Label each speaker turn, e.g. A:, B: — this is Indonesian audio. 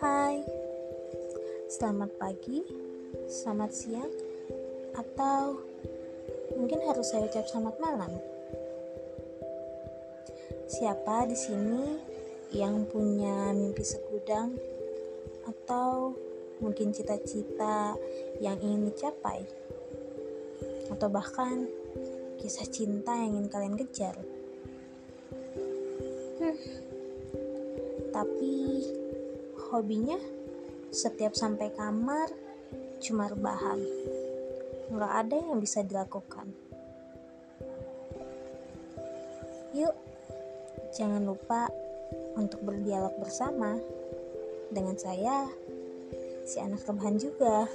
A: Hai, selamat pagi, selamat siang, atau mungkin harus saya ucap selamat malam. Siapa di sini yang punya mimpi segudang atau mungkin cita-cita yang ingin dicapai? Atau bahkan kisah cinta yang ingin kalian kejar? Hmm. Tapi hobinya setiap sampai kamar cuma rebahan. Nggak ada yang bisa dilakukan. Yuk, jangan lupa untuk berdialog bersama dengan saya, si anak rebahan juga.